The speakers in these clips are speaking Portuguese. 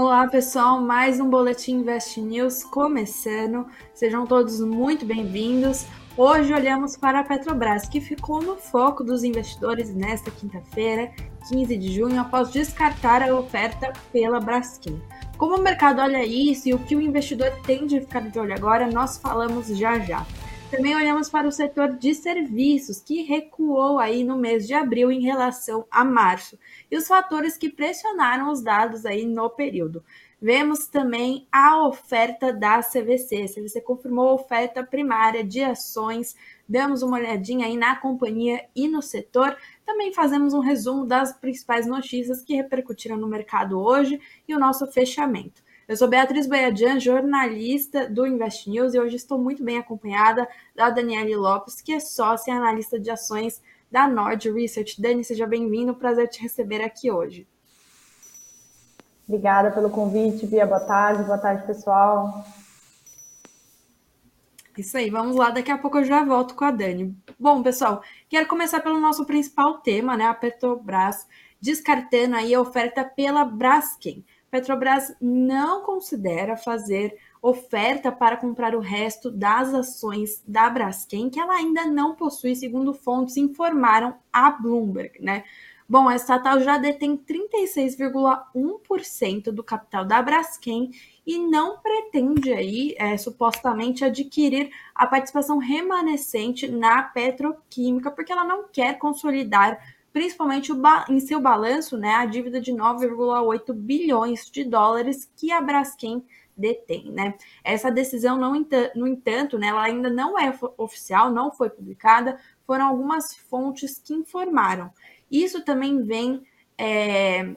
Olá, pessoal, mais um Boletim Invest News começando. Sejam todos muito bem-vindos. Hoje olhamos para a Petrobras, que ficou no foco dos investidores nesta quinta-feira, 15 de junho, após descartar a oferta pela Braskem. Como o mercado olha isso e o que o investidor tem de ficar de olho agora, nós falamos já já. Também olhamos para o setor de serviços, que recuou aí no mês de abril em relação a março, e os fatores que pressionaram os dados aí no período. Vemos também a oferta da CVC. A CVC confirmou a oferta primária de ações. Damos uma olhadinha aí na companhia e no setor. Também fazemos um resumo das principais notícias que repercutiram no mercado hoje e o nosso fechamento. Eu sou Beatriz Boiadian, jornalista do Invest News, e hoje estou muito bem acompanhada da Daniele Lopes, que é sócia e analista de ações da Nord Research. Dani, seja bem-vindo, prazer te receber aqui hoje. Obrigada pelo convite, Bia. Boa tarde, boa tarde, pessoal. Isso aí, vamos lá. Daqui a pouco eu já volto com a Dani. Bom, pessoal, quero começar pelo nosso principal tema, né? A Petrobras descartando aí a oferta pela Braskem. Petrobras não considera fazer oferta para comprar o resto das ações da Braskem, que ela ainda não possui, segundo fontes informaram a Bloomberg, né? Bom, a estatal já detém 36,1% do capital da Braskem e não pretende aí, é, supostamente, adquirir a participação remanescente na petroquímica, porque ela não quer consolidar principalmente em seu balanço, né, a dívida de 9,8 bilhões de dólares que a Braskem detém, né? Essa decisão, não, no entanto, né, ela ainda não é oficial, não foi publicada, foram algumas fontes que informaram. Isso também vem é,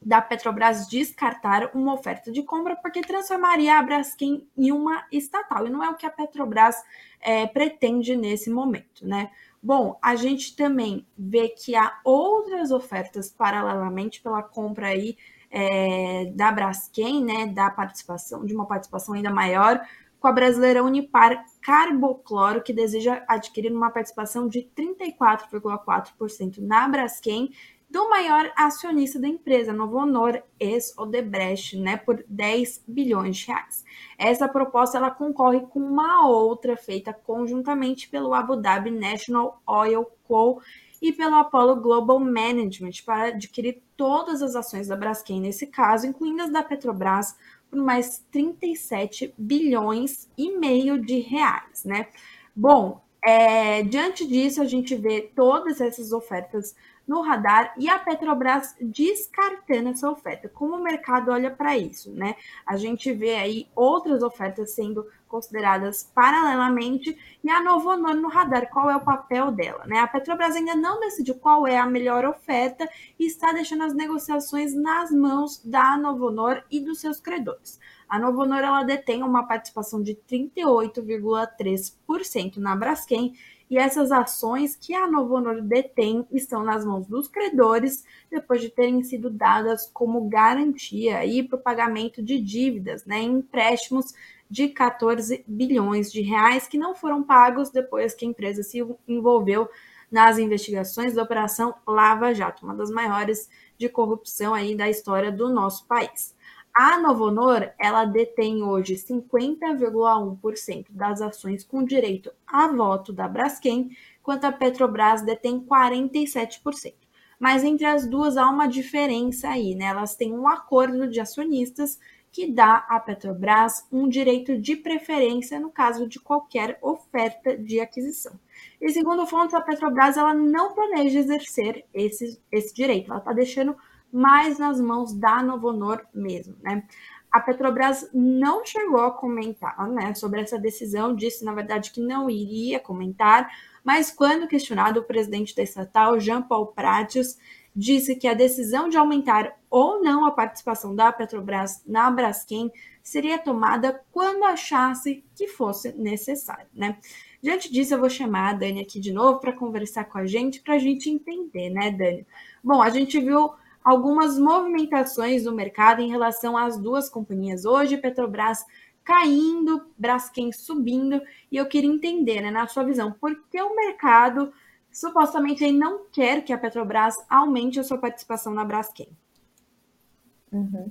da Petrobras descartar uma oferta de compra porque transformaria a Braskem em uma estatal, e não é o que a Petrobras é, pretende nesse momento, né? Bom, a gente também vê que há outras ofertas paralelamente pela compra aí é, da Braskem, né, da participação, de uma participação ainda maior, com a brasileira Unipar Carbocloro, que deseja adquirir uma participação de 34,4% na Braskem do maior acionista da empresa, Novo Honor, ex-Odebrecht, né, por 10 bilhões de reais. Essa proposta ela concorre com uma outra feita conjuntamente pelo Abu Dhabi National Oil Co e pelo Apollo Global Management para adquirir todas as ações da Braskem nesse caso, incluindo as da Petrobras, por mais 37 bilhões e meio de reais, né? Bom, é, diante disso, a gente vê todas essas ofertas no radar e a Petrobras descartando essa oferta. Como o mercado olha para isso, né? A gente vê aí outras ofertas sendo consideradas paralelamente e a Novo Honor no radar, qual é o papel dela, né? A Petrobras ainda não decidiu qual é a melhor oferta e está deixando as negociações nas mãos da Novo Honor e dos seus credores. A Novo Honor ela detém uma participação de 38,3% na Braskem e essas ações que a Novo Honor detém estão nas mãos dos credores, depois de terem sido dadas como garantia para o pagamento de dívidas, né, empréstimos de 14 bilhões de reais que não foram pagos depois que a empresa se envolveu nas investigações da Operação Lava Jato, uma das maiores de corrupção aí da história do nosso país. A Novonor, ela detém hoje 50,1% das ações com direito a voto da Braskem, enquanto a Petrobras detém 47%. Mas entre as duas há uma diferença aí, né? Elas têm um acordo de acionistas que dá à Petrobras um direito de preferência no caso de qualquer oferta de aquisição. E segundo fontes, a Petrobras ela não planeja exercer esse, esse direito, ela está deixando mais nas mãos da Novonor mesmo, né? A Petrobras não chegou a comentar né, sobre essa decisão, disse, na verdade, que não iria comentar, mas quando questionado, o presidente da estatal, Jean Paul Prates, disse que a decisão de aumentar ou não a participação da Petrobras na Braskem seria tomada quando achasse que fosse necessário, né? Diante disso, eu vou chamar a Dani aqui de novo para conversar com a gente, para a gente entender, né, Dani? Bom, a gente viu algumas movimentações do mercado em relação às duas companhias. Hoje, Petrobras caindo, Braskem subindo, e eu queria entender, né, na sua visão, por que o mercado supostamente não quer que a Petrobras aumente a sua participação na Braskem? Uhum.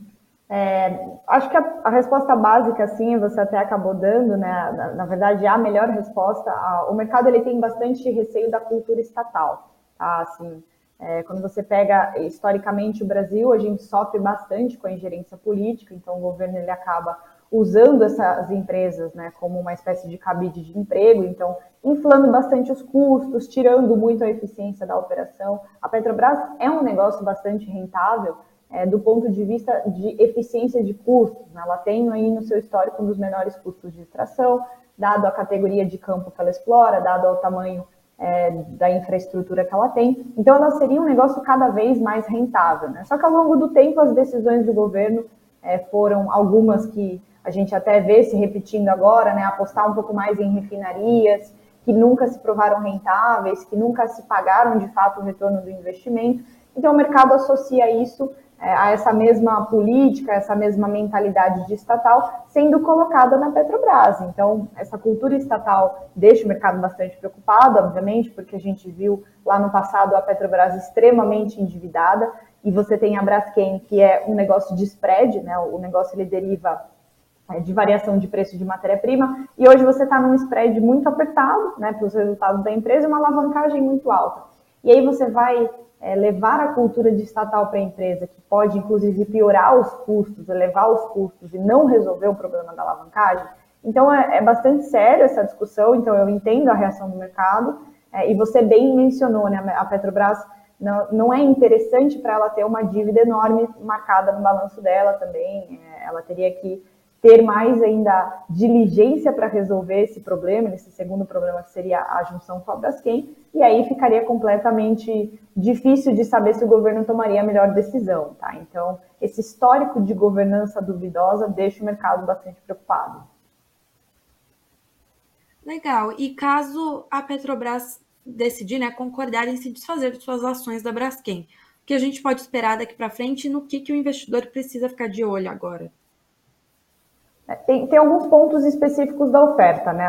É, acho que a, a, resposta básica, sim, você até acabou dando, né? Na, na verdade, a melhor resposta. A, o mercado ele tem bastante receio da cultura estatal, tá? Assim, é, quando você pega historicamente o Brasil, a gente sofre bastante com a ingerência política, então o governo ele acaba usando essas empresas, né, como uma espécie de cabide de emprego, então inflando bastante os custos, tirando muito a eficiência da operação. A Petrobras é um negócio bastante rentável, é, do ponto de vista de eficiência de custos. Né? Ela tem aí no seu histórico um dos menores custos de extração, dado a categoria de campo que ela explora, dado ao tamanho é, da infraestrutura que ela tem. Então, ela seria um negócio cada vez mais rentável. Né? Só que ao longo do tempo, as decisões do governo é, foram algumas que a gente até vê se repetindo agora, né? apostar um pouco mais em refinarias, que nunca se provaram rentáveis, que nunca se pagaram de fato o retorno do investimento. Então, o mercado associa isso a essa mesma política, essa mesma mentalidade de estatal sendo colocada na Petrobras. Então, essa cultura estatal deixa o mercado bastante preocupado, obviamente, porque a gente viu lá no passado a Petrobras extremamente endividada e você tem a Braskem, que é um negócio de spread, né? O negócio ele deriva é, de variação de preço de matéria-prima, e hoje você está num spread muito apertado, né, para os resultados da empresa, uma alavancagem muito alta. E aí você vai é, levar a cultura de estatal para a empresa, que pode inclusive piorar os custos, elevar os custos e não resolver o problema da alavancagem. Então é, é bastante sério essa discussão, então eu entendo a reação do mercado, é, e você bem mencionou, né, a Petrobras não, não é interessante para ela ter uma dívida enorme marcada no balanço dela também, é, ela teria que ter mais ainda diligência para resolver esse problema, esse segundo problema que seria a junção com a Braskem, e aí ficaria completamente difícil de saber se o governo tomaria a melhor decisão, tá? Então, esse histórico de governança duvidosa deixa o mercado bastante preocupado. Legal. E caso a Petrobras decidir, né, concordar em se desfazer de suas ações da Braskem, o que a gente pode esperar daqui para frente e no que, que o investidor precisa ficar de olho agora? É, tem, tem, alguns pontos específicos da oferta, né?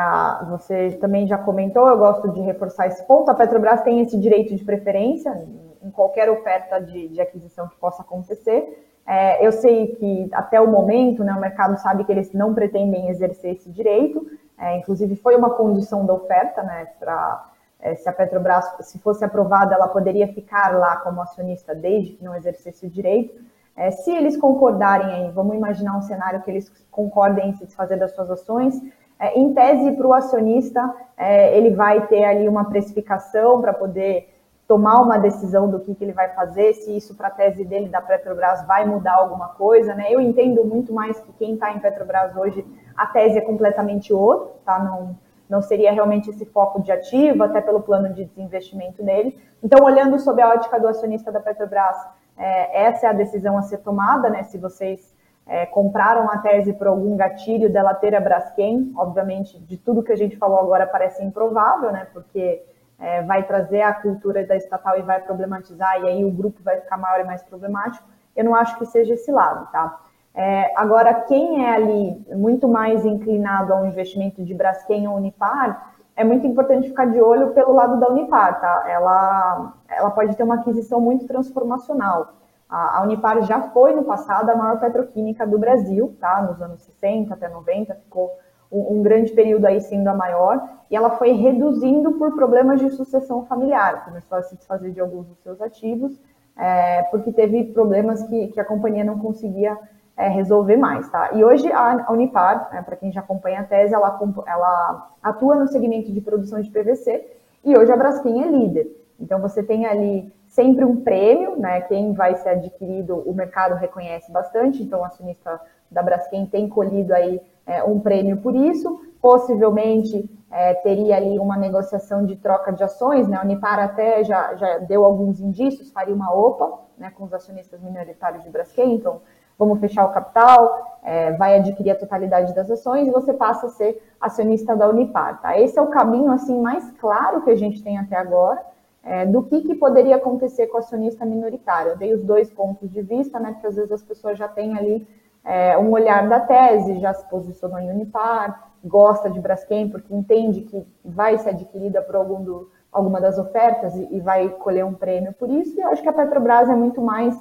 Você também já comentou, eu gosto de reforçar esse ponto. A Petrobras tem esse direito de preferência em qualquer oferta de, de aquisição que possa acontecer. É, eu sei que até o momento, né, o mercado sabe que eles não pretendem exercer esse direito. É, inclusive foi uma condição da oferta, né? Para é, se a Petrobras, se fosse aprovada, ela poderia ficar lá como acionista desde que não exercesse o direito. É, se eles concordarem aí, vamos imaginar um cenário que eles concordem em se desfazer das suas ações, é, em tese para o acionista, é, ele vai ter ali uma precificação para poder tomar uma decisão do que, que ele vai fazer, se isso para a tese dele da Petrobras vai mudar alguma coisa, né? Eu entendo muito mais que quem está em Petrobras hoje, a tese é completamente outra, tá? Não, não seria realmente esse foco de ativo, até pelo plano de desinvestimento dele. Então, olhando sob a ótica do acionista da Petrobras, é, essa é a decisão a ser tomada, né? Se vocês é, compraram a tese por algum gatilho dela ter a Braskem, obviamente, de tudo que a gente falou agora parece improvável, né? Porque é, vai trazer a cultura da estatal e vai problematizar, e aí o grupo vai ficar maior e mais problemático. Eu não acho que seja esse lado, tá? É, agora, quem é ali muito mais inclinado ao investimento de Braskem ou Unipar, é muito importante ficar de olho pelo lado da Unipar, tá? Ela, ela pode ter uma aquisição muito transformacional. A, a Unipar já foi no passado a maior petroquímica do Brasil, tá? Nos anos 60 até 90, ficou um, um, grande período aí sendo a maior, e ela foi reduzindo por problemas de sucessão familiar, começou a se desfazer de alguns dos seus ativos, é, porque teve problemas que, que a companhia não conseguia é, resolver mais, tá? E hoje a Unipar, né, para quem já acompanha a tese, ela, ela atua no segmento de produção de PVC e hoje a Braskem é líder. Então você tem ali sempre um prêmio, né? Quem vai ser adquirido, o mercado reconhece bastante, então o acionista da Braskem tem colhido aí é, um prêmio por isso. Possivelmente é, teria ali uma negociação de troca de ações, né? A Unipar até já, já deu alguns indícios, faria uma OPA né, com os acionistas minoritários de Braskem, então vamos fechar o capital, é, vai adquirir a totalidade das ações e você passa a ser acionista da Unipar. Tá? Esse é o caminho assim mais claro que a gente tem até agora é, do que, que poderia acontecer com o acionista minoritário. Eu dei os dois pontos de vista, né, porque às vezes as pessoas já têm ali é, um olhar da tese, já se posicionou em Unipar, gosta de Braskem porque entende que vai ser adquirida por algum do, alguma das ofertas e, e vai colher um prêmio por isso. E eu acho que a Petrobras é muito mais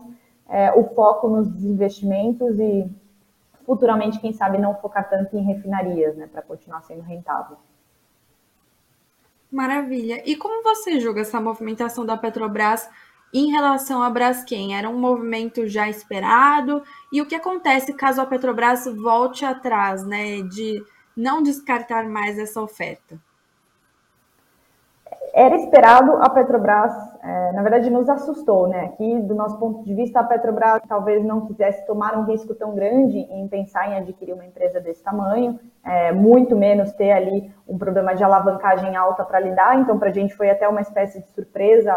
é, o foco nos desinvestimentos e futuramente, quem sabe, não focar tanto em refinarias, né, para continuar sendo rentável. Maravilha. E como você julga essa movimentação da Petrobras em relação à Braskem? Era um movimento já esperado? E o que acontece caso a Petrobras volte atrás, né, de não descartar mais essa oferta? Era esperado a Petrobras, é, na verdade, nos assustou, né? Aqui, do nosso ponto de vista, a Petrobras talvez não quisesse tomar um risco tão grande em pensar em adquirir uma empresa desse tamanho, é, muito menos ter ali um problema de alavancagem alta para lidar. Então, para a gente foi até uma espécie de surpresa,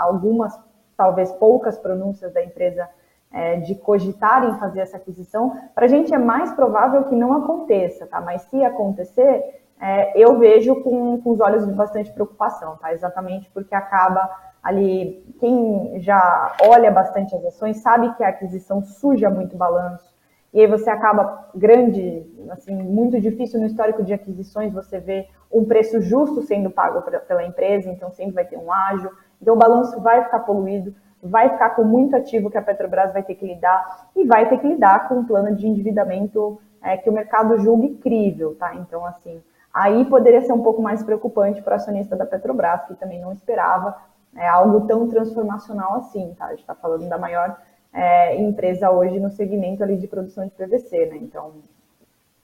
algumas, talvez poucas pronúncias da empresa é, de cogitarem fazer essa aquisição. Para a gente é mais provável que não aconteça, tá? Mas se acontecer, é, eu vejo com, com os olhos de bastante preocupação, tá? Exatamente porque acaba ali, quem já olha bastante as ações sabe que a aquisição suja muito balanço, e aí você acaba grande, assim, muito difícil no histórico de aquisições você vê um preço justo sendo pago pela empresa, então sempre vai ter um ágio, então o balanço vai ficar poluído, vai ficar com muito ativo que a Petrobras vai ter que lidar e vai ter que lidar com um plano de endividamento é, que o mercado julga incrível, tá? Então, assim, aí poderia ser um pouco mais preocupante para o acionista da Petrobras, que também não esperava é, algo tão transformacional assim, tá? A gente está falando da maior é, empresa hoje no segmento ali de produção de PVC, né? Então,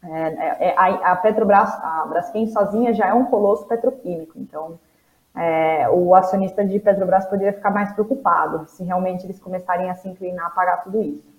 é, é, é a, a, Petrobras, a Braskem sozinha já é um colosso petroquímico, então é, o acionista de Petrobras poderia ficar mais preocupado se realmente eles começarem a se inclinar a pagar tudo isso.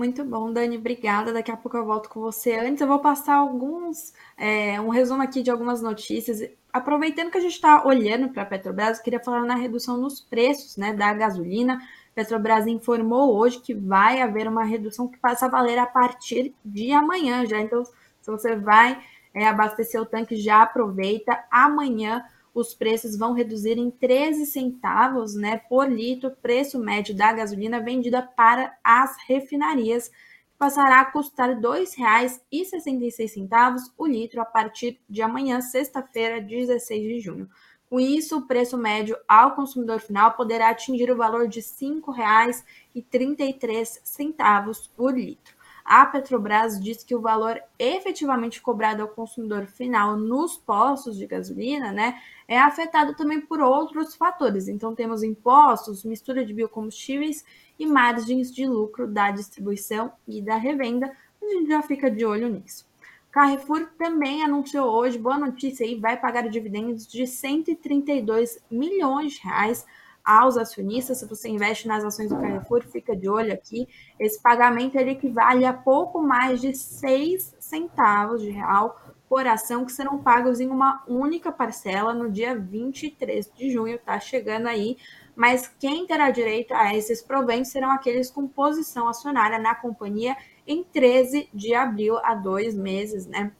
Muito bom, Dani, obrigada. Daqui a pouco eu volto com você. Antes, eu vou passar alguns, é, um resumo aqui de algumas notícias. Aproveitando que a gente está olhando para a Petrobras, eu queria falar na redução nos preços né, da gasolina. Petrobras informou hoje que vai haver uma redução que passa a valer a partir de amanhã já. Então, se você vai é, abastecer o tanque, já aproveita. Amanhã os preços vão reduzir em 13 centavos né, por litro, preço médio da gasolina vendida para as refinarias, passará a custar R$ 2,66 o litro a partir de amanhã, sexta-feira, 16 de junho. Com isso, o preço médio ao consumidor final poderá atingir o valor de R$ 5,33 por litro. A Petrobras diz que o valor efetivamente cobrado ao consumidor final nos postos de gasolina, né, é afetado também por outros fatores. Então, temos impostos, mistura de biocombustíveis e margens de lucro da distribuição e da revenda. A gente já fica de olho nisso. Carrefour também anunciou hoje, boa notícia aí, vai pagar dividendos de 132 milhões de reais aos acionistas. Se você investe nas ações do Carrefour, fica de olho aqui. Esse pagamento ele equivale a pouco mais de 6 centavos de real por ação que serão pagos em uma única parcela no dia 23 de junho, tá chegando aí. Mas quem terá direito a esses proventos serão aqueles com posição acionária na companhia em 13 de abril, a dois meses, né?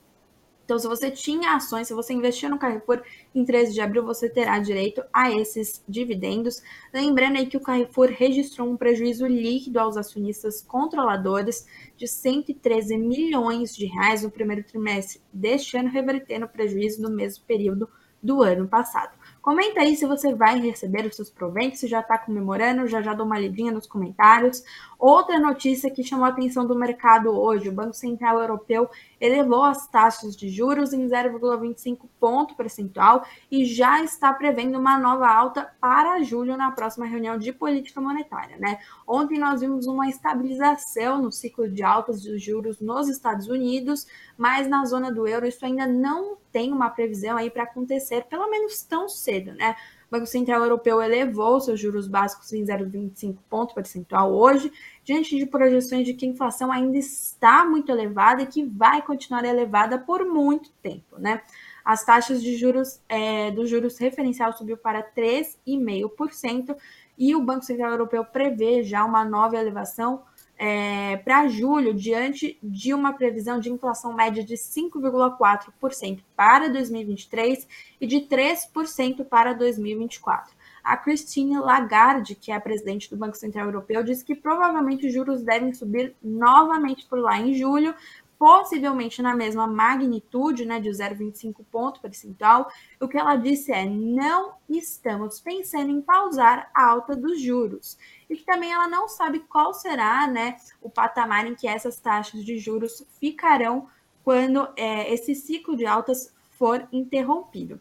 Então, se você tinha ações, se você investiu no Carrefour em 13 de abril, você terá direito a esses dividendos. Lembrando aí que o Carrefour registrou um prejuízo líquido aos acionistas controladores de 113 milhões de reais no primeiro trimestre deste ano, revertendo o prejuízo no mesmo período do ano passado. Comenta aí se você vai receber os seus proventos, se já está comemorando, já já dou uma lidinha nos comentários. Outra notícia que chamou a atenção do mercado hoje, o Banco Central Europeu elevou as taxas de juros em 0,25 ponto percentual e já está prevendo uma nova alta para julho na próxima reunião de política monetária, né? Ontem nós vimos uma estabilização no ciclo de altas dos juros nos Estados Unidos, mas na zona do euro isso ainda não tem uma previsão aí para acontecer, pelo menos tão cedo, né? O Banco Central Europeu elevou seus juros básicos em 0,25 ponto percentual hoje, diante de projeções de que a inflação ainda está muito elevada e que vai continuar elevada por muito tempo, né? As taxas de juros é, do juros referencial subiu para 3,5% e o Banco Central Europeu prevê já uma nova elevação é, para julho, diante de uma previsão de inflação média de 5,4% para 2023 e de 3% para 2024. A Christine Lagarde, que é a presidente do Banco Central Europeu, disse que provavelmente os juros devem subir novamente por lá em julho, possivelmente na mesma magnitude, né, de 0,25 ponto percentual. O que ela disse é: não estamos pensando em pausar a alta dos juros. E que também ela não sabe qual será, né, o patamar em que essas taxas de juros ficarão quando é, esse ciclo de altas for interrompido.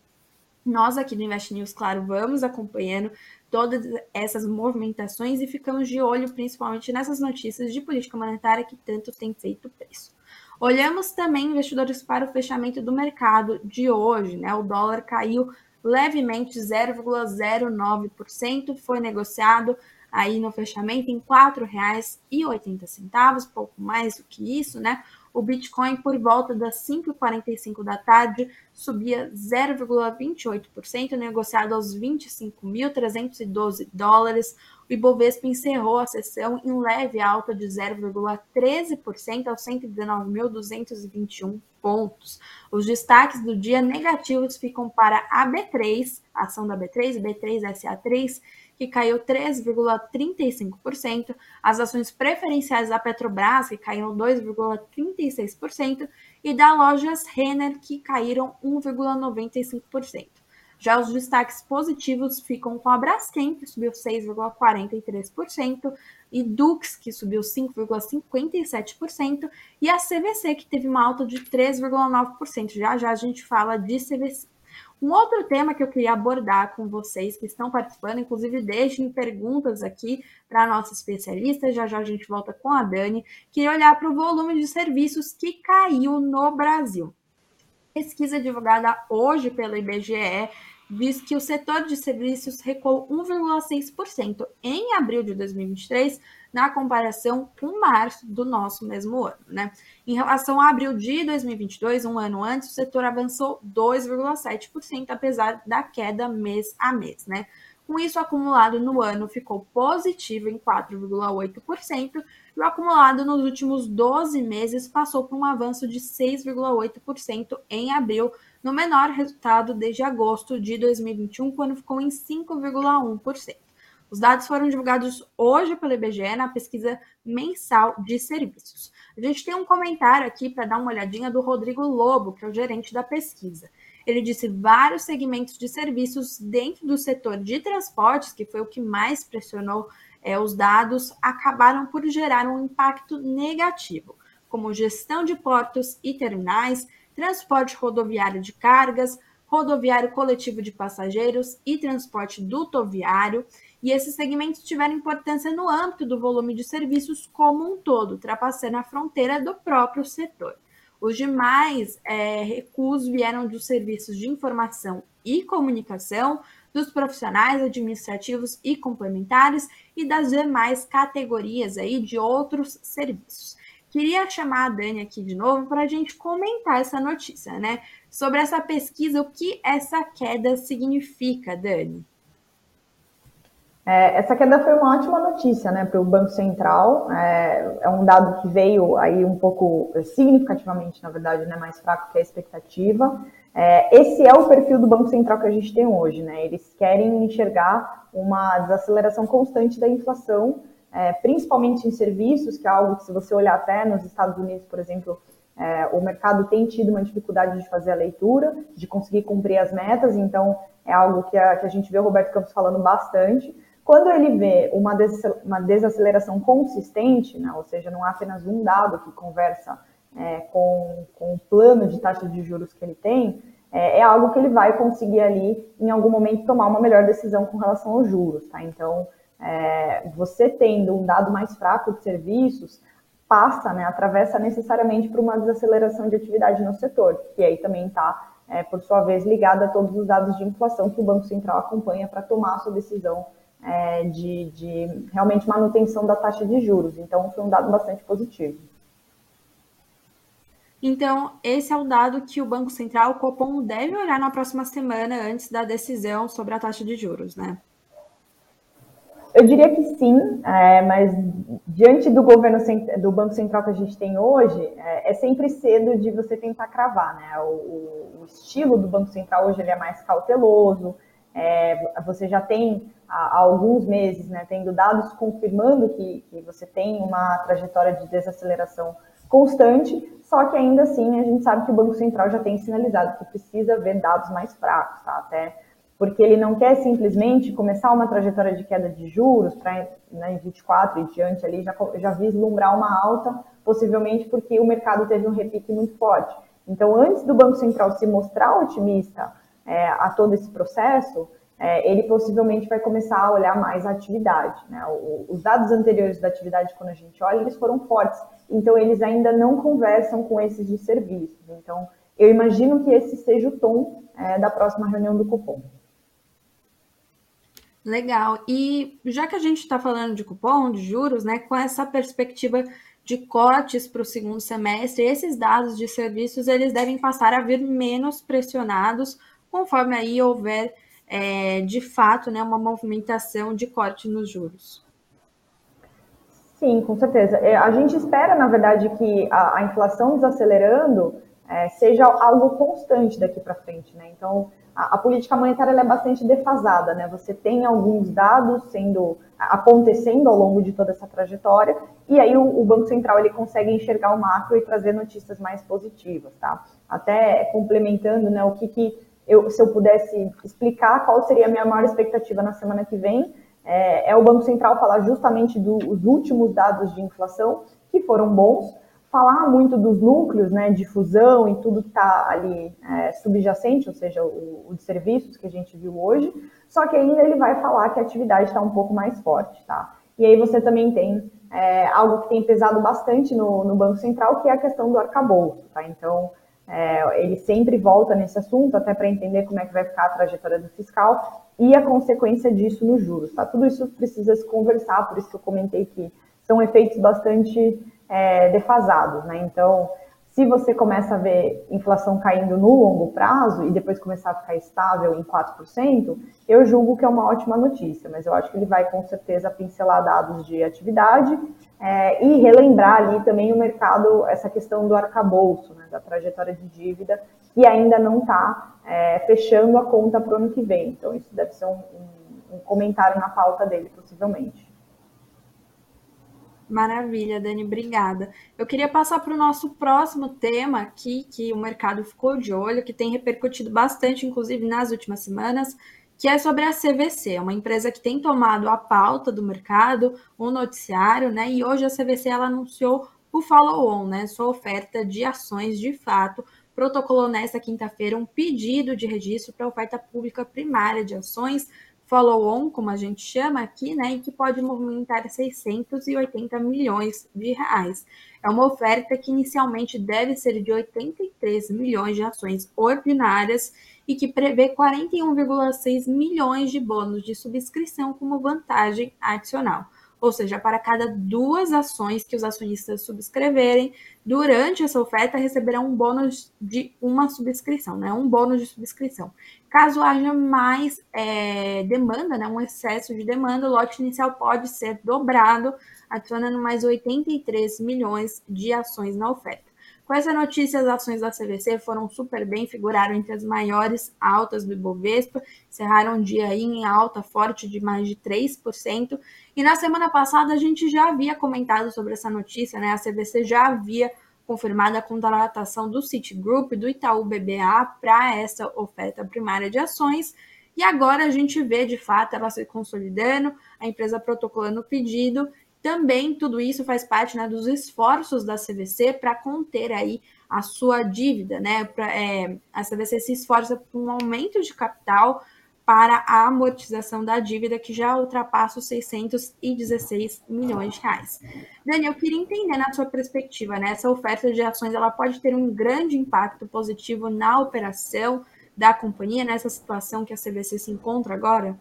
Nós aqui do Invest News, claro, vamos acompanhando todas essas movimentações e ficamos de olho principalmente nessas notícias de política monetária que tanto tem feito preço. Olhamos também, investidores, para o fechamento do mercado de hoje, né? O dólar caiu levemente 0,09%, foi negociado aí no fechamento em R$ 4,80, pouco mais do que isso, né? O Bitcoin, por volta das 5h45 da tarde, subia 0,28%, negociado aos 25.312 dólares. O Ibovespa encerrou a sessão em leve alta de 0,13% aos 119.221 pontos. Os destaques do dia negativos ficam para a B3, a ação da B3, B3SA3, que caiu 3,35%, as ações preferenciais da Petrobras, que caíram 2,36%, e da Lojas Renner, que caíram 1,95%. Já os destaques positivos ficam com a Braskem, que subiu 6,43%, e Dux, que subiu 5,57%, e a CVC, que teve uma alta de 3,9%. Já já a gente fala de CVC. Um outro tema que eu queria abordar com vocês que estão participando, inclusive deixem perguntas aqui para a nossa especialista, já já a gente volta com a Dani, queria olhar para o volume de serviços que caiu no Brasil. Pesquisa divulgada hoje pelo IBGE diz que o setor de serviços recuou 1,6% em abril de 2023 na comparação com março do nosso mesmo ano, né? Em relação a abril de 2022, um ano antes, o setor avançou 2,7%, apesar da queda mês a mês, né? Com isso, o acumulado no ano ficou positivo em 4,8%, e o acumulado nos últimos 12 meses passou por um avanço de 6,8% em abril, no menor resultado desde agosto de 2021, quando ficou em 5,1%. Os dados foram divulgados hoje pelo IBGE na pesquisa mensal de serviços. A gente tem um comentário aqui para dar uma olhadinha do Rodrigo Lobo, que é o gerente da pesquisa. Ele disse vários segmentos de serviços dentro do setor de transportes, que foi o que mais pressionou é, os dados, acabaram por gerar um impacto negativo, como gestão de portos e terminais, transporte rodoviário de cargas, rodoviário coletivo de passageiros e transporte dutoviário e esses segmentos tiveram importância no âmbito do volume de serviços como um todo, ultrapassando a fronteira do próprio setor. Os demais é, recuos vieram dos serviços de informação e comunicação, dos profissionais administrativos e complementares e das demais categorias aí de outros serviços. Queria chamar a Dani aqui de novo para a gente comentar essa notícia, né? Sobre essa pesquisa, o que essa queda significa, Dani? É, essa queda foi uma ótima notícia né, para o Banco Central. É, é, um dado que veio aí um pouco significativamente, na verdade, né, mais fraco que a expectativa. É, esse é o perfil do Banco Central que a gente tem hoje. Né? Eles querem enxergar uma desaceleração constante da inflação, é, principalmente em serviços, que é algo que, se você olhar até nos Estados Unidos, por exemplo, é, o mercado tem tido uma dificuldade de fazer a leitura, de conseguir cumprir as metas, então é algo que a, que a gente vê o Roberto Campos falando bastante. Quando ele vê uma, desaceleração consistente, né, ou seja, não há apenas um dado que conversa é, com, com, o plano de taxa de juros que ele tem, é, é, algo que ele vai conseguir ali, em algum momento, tomar uma melhor decisão com relação aos juros. Tá? Então, é, você tendo um dado mais fraco de serviços, passa, né, atravessa necessariamente por uma desaceleração de atividade no setor, que aí também está, é, por sua vez, ligada a todos os dados de inflação que o Banco Central acompanha para tomar a sua decisão é, de, de realmente manutenção da taxa de juros. Então, foi um dado bastante positivo. Então, esse é o dado que o Banco Central, o Copom, deve olhar na próxima semana antes da decisão sobre a taxa de juros, né? Eu diria que sim, é, mas diante do governo do Banco Central que a gente tem hoje, é, é sempre cedo de você tentar cravar, né? O, o, estilo do Banco Central hoje ele é mais cauteloso, é, você já tem há, alguns meses, né, tendo dados confirmando que, que você tem uma trajetória de desaceleração constante, só que ainda assim a gente sabe que o Banco Central já tem sinalizado que precisa ver dados mais fracos, tá? Até porque ele não quer simplesmente começar uma trajetória de queda de juros para né, em 24 e diante ali já, já vislumbrar uma alta, possivelmente porque o mercado teve um repique muito forte. Então, antes do Banco Central se mostrar otimista é, a todo esse processo, é, ele possivelmente vai começar a olhar mais a atividade. Né? O, os dados anteriores da atividade, quando a gente olha, eles foram fortes. Então, eles ainda não conversam com esses de serviços. Então, eu imagino que esse seja o tom é, da próxima reunião do cupom. Legal. E já que a gente está falando de cupom, de juros, né, com essa perspectiva de cortes para o segundo semestre, esses dados de serviços eles devem passar a vir menos pressionados conforme aí houver é, de fato né, uma movimentação de corte nos juros. Sim, com certeza. É, a gente espera, na verdade, que a, a inflação desacelerando é, seja algo constante daqui para frente, né? Então, a, a política monetária é bastante defasada, né? Você tem alguns dados sendo acontecendo ao longo de toda essa trajetória e aí o, o Banco Central ele consegue enxergar o macro e trazer notícias mais positivas, tá? Até complementando, né? O que, que eu, se eu pudesse explicar qual seria a minha maior expectativa na semana que vem, é, é o Banco Central falar justamente dos últimos dados de inflação que foram bons falar muito dos núcleos né, de fusão e tudo que está ali é, subjacente, ou seja, o, de serviços que a gente viu hoje, só que ainda ele vai falar que a atividade está um pouco mais forte, tá? E aí você também tem é, algo que tem pesado bastante no, no, Banco Central, que é a questão do arcabouço, tá? Então, é, ele sempre volta nesse assunto, até para entender como é que vai ficar a trajetória do fiscal e a consequência disso nos juros, tá? Tudo isso precisa se conversar, por isso que eu comentei que são efeitos bastante é, defasados, né? Então, se você começa a ver inflação caindo no longo prazo e depois começar a ficar estável em 4%, eu julgo que é uma ótima notícia, mas eu acho que ele vai com certeza pincelar dados de atividade é, e relembrar ali também o mercado, essa questão do arcabouço, né, da trajetória de dívida, que ainda não está é, fechando a conta para o ano que vem. Então, isso deve ser um, um, um comentário na pauta dele, possivelmente. Maravilha, Dani, obrigada. Eu queria passar para o nosso próximo tema aqui, que o mercado ficou de olho, que tem repercutido bastante, inclusive nas últimas semanas, que é sobre a CVC, uma empresa que tem tomado a pauta do mercado, o noticiário, né? E hoje a CVC ela anunciou o follow-on, né? Sua oferta de ações de fato protocolou nesta quinta-feira um pedido de registro para oferta pública primária de ações follow-on, como a gente chama aqui, né, e que pode movimentar 680 milhões de reais. É uma oferta que inicialmente deve ser de 83 milhões de ações ordinárias e que prevê 41,6 milhões de bônus de subscrição como vantagem adicional ou seja, para cada duas ações que os acionistas subscreverem, durante essa oferta receberão um bônus de uma subscrição, né? Um bônus de subscrição. Caso haja mais é, demanda, né? Um excesso de demanda, o lote inicial pode ser dobrado, adicionando mais 83 milhões de ações na oferta. Com essa notícia, as ações da CVC foram super bem, figuraram entre as maiores altas do Ibovespa, encerraram um dia aí em alta forte de mais de 3%. E na semana passada a gente já havia comentado sobre essa notícia, né? A CVC já havia confirmado a contratação do Citigroup, do Itaú BBA, para essa oferta primária de ações. E agora a gente vê de fato ela se consolidando, a empresa protocolando o pedido também tudo isso faz parte né, dos esforços da CVC para conter aí a sua dívida, né? Pra, é, a CVC se esforça por um aumento de capital para a amortização da dívida que já ultrapassa os 616 milhões de reais. Dani, eu queria entender na sua perspectiva, né? Essa oferta de ações ela pode ter um grande impacto positivo na operação da companhia nessa situação que a CVC se encontra agora?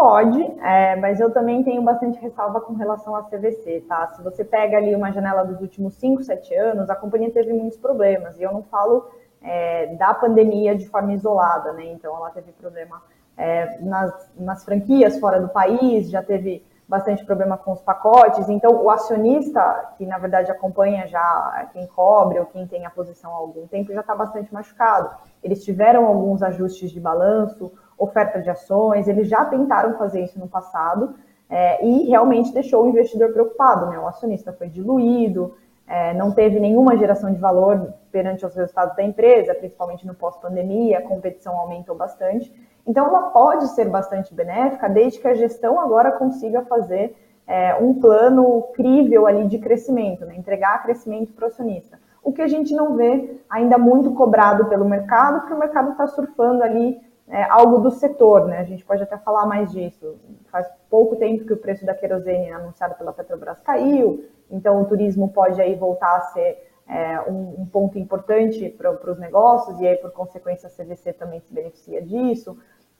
Pode, é, mas eu também tenho bastante ressalva com relação à CVC, tá? Se você pega ali uma janela dos últimos 5, 7 anos, a companhia teve muitos problemas, e eu não falo é, da pandemia de forma isolada, né? Então, ela teve problema é, nas, nas franquias fora do país, já teve bastante problema com os pacotes, então o acionista, que na verdade acompanha já quem cobre ou quem tem a posição há algum tempo, já está bastante machucado. Eles tiveram alguns ajustes de balanço, oferta de ações, eles já tentaram fazer isso no passado é, e realmente deixou o investidor preocupado, né? O acionista foi diluído, é, não teve nenhuma geração de valor perante os resultados da empresa, principalmente no pós-pandemia, a competição aumentou bastante. Então, ela pode ser bastante benéfica, desde que a gestão agora consiga fazer é, um plano crível ali de crescimento, né? entregar crescimento para o acionista. O que a gente não vê ainda muito cobrado pelo mercado, porque o mercado está surfando ali é, algo do setor, né? A gente pode até falar mais disso. Faz pouco tempo que o preço da querosene anunciado pela Petrobras caiu, então o turismo pode aí voltar a ser é, um, um, ponto importante para os negócios, e aí, por consequência, a CVC também se beneficia disso.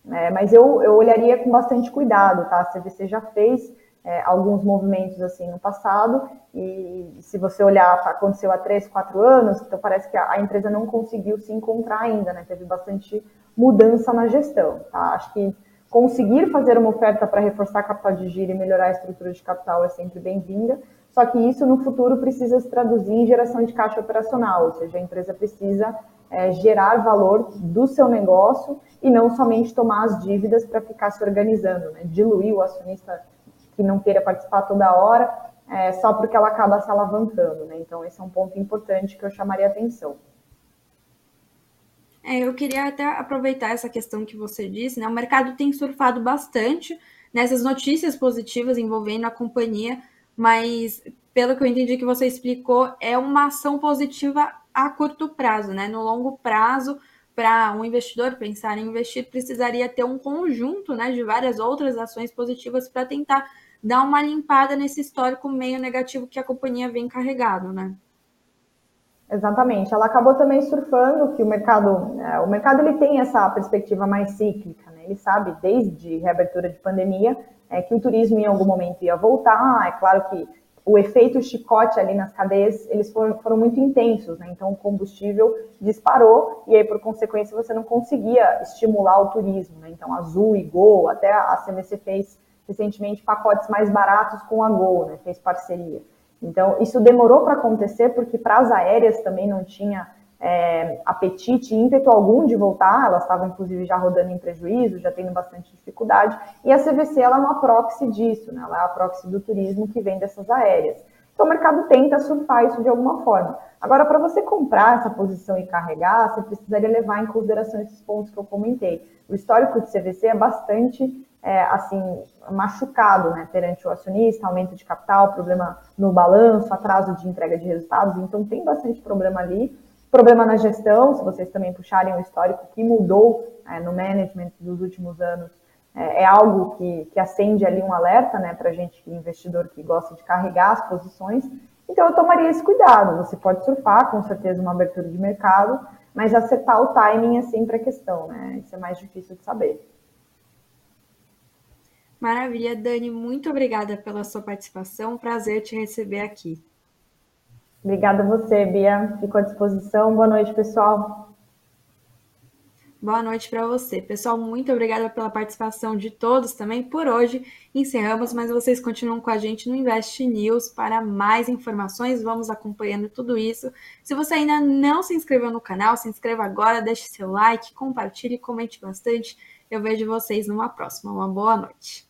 É, mas eu, eu olharia com bastante cuidado, tá? A CVC já fez é, alguns movimentos assim no passado, e se você olhar, aconteceu há três, quatro anos, então parece que a, a empresa não conseguiu se encontrar ainda, né? Teve bastante mudança na gestão, tá? Acho que conseguir fazer uma oferta para reforçar a capital de giro e melhorar a estrutura de capital é sempre bem-vinda, só que isso no futuro precisa se traduzir em geração de caixa operacional, ou seja, a empresa precisa é, gerar valor do seu negócio e não somente tomar as dívidas para ficar se organizando, né? diluir o acionista que não queira participar toda hora, é, só porque ela acaba se alavancando. Né? Então, esse é um ponto importante que eu chamaria atenção. É, eu queria até aproveitar essa questão que você disse, né? O mercado tem surfado bastante nessas notícias positivas envolvendo a companhia, mas pelo que eu entendi que você explicou, é uma ação positiva a curto prazo, né? No longo prazo, para um investidor pensar em investir, precisaria ter um conjunto né, de várias outras ações positivas para tentar dar uma limpada nesse histórico meio negativo que a companhia vem carregado, né? Exatamente. Ela acabou também surfando que o mercado, é, o mercado ele tem essa perspectiva mais cíclica, né? Ele sabe desde reabertura de pandemia é, que o turismo em algum momento ia voltar. É claro que o efeito chicote ali nas cadeias, eles foram, foram muito intensos, né? Então o combustível disparou e aí por consequência você não conseguia estimular o turismo, né? Então Azul e Gol, até a CVC fez recentemente pacotes mais baratos com a Gol, né? Fez parceria. Então, isso demorou para acontecer porque para as aéreas também não tinha é, apetite, ímpeto algum de voltar, elas estavam inclusive já rodando em prejuízo, já tendo bastante dificuldade, e a CVC ela é uma proxy disso, né? ela é a proxy do turismo que vem dessas aéreas. Então o mercado tenta surfar isso de alguma forma. Agora, para você comprar essa posição e carregar, você precisaria levar em consideração esses pontos que eu comentei. O histórico de CVC é bastante é, assim, machucado né, perante o acionista, aumento de capital, problema no balanço, atraso de entrega de resultados, então tem bastante problema ali. Problema na gestão, se vocês também puxarem o histórico que mudou é, no management dos últimos anos, é, é algo que, que, acende ali um alerta né, para a gente, que investidor que gosta de carregar as posições. Então eu tomaria esse cuidado. Você pode surfar, com certeza, uma abertura de mercado, mas acertar o timing é sempre a questão, né? Isso é mais difícil de saber. Maravilha, Dani, muito obrigada pela sua participação. Prazer te receber aqui. Obrigada a você, Bia. Fico à disposição. Boa noite, pessoal. Boa noite para você. Pessoal, muito obrigada pela participação de todos também. Por hoje encerramos, mas vocês continuam com a gente no Invest News para mais informações. Vamos acompanhando tudo isso. Se você ainda não se inscreveu no canal, se inscreva agora, deixe seu like, compartilhe comente bastante. Eu vejo vocês numa próxima. Uma boa noite.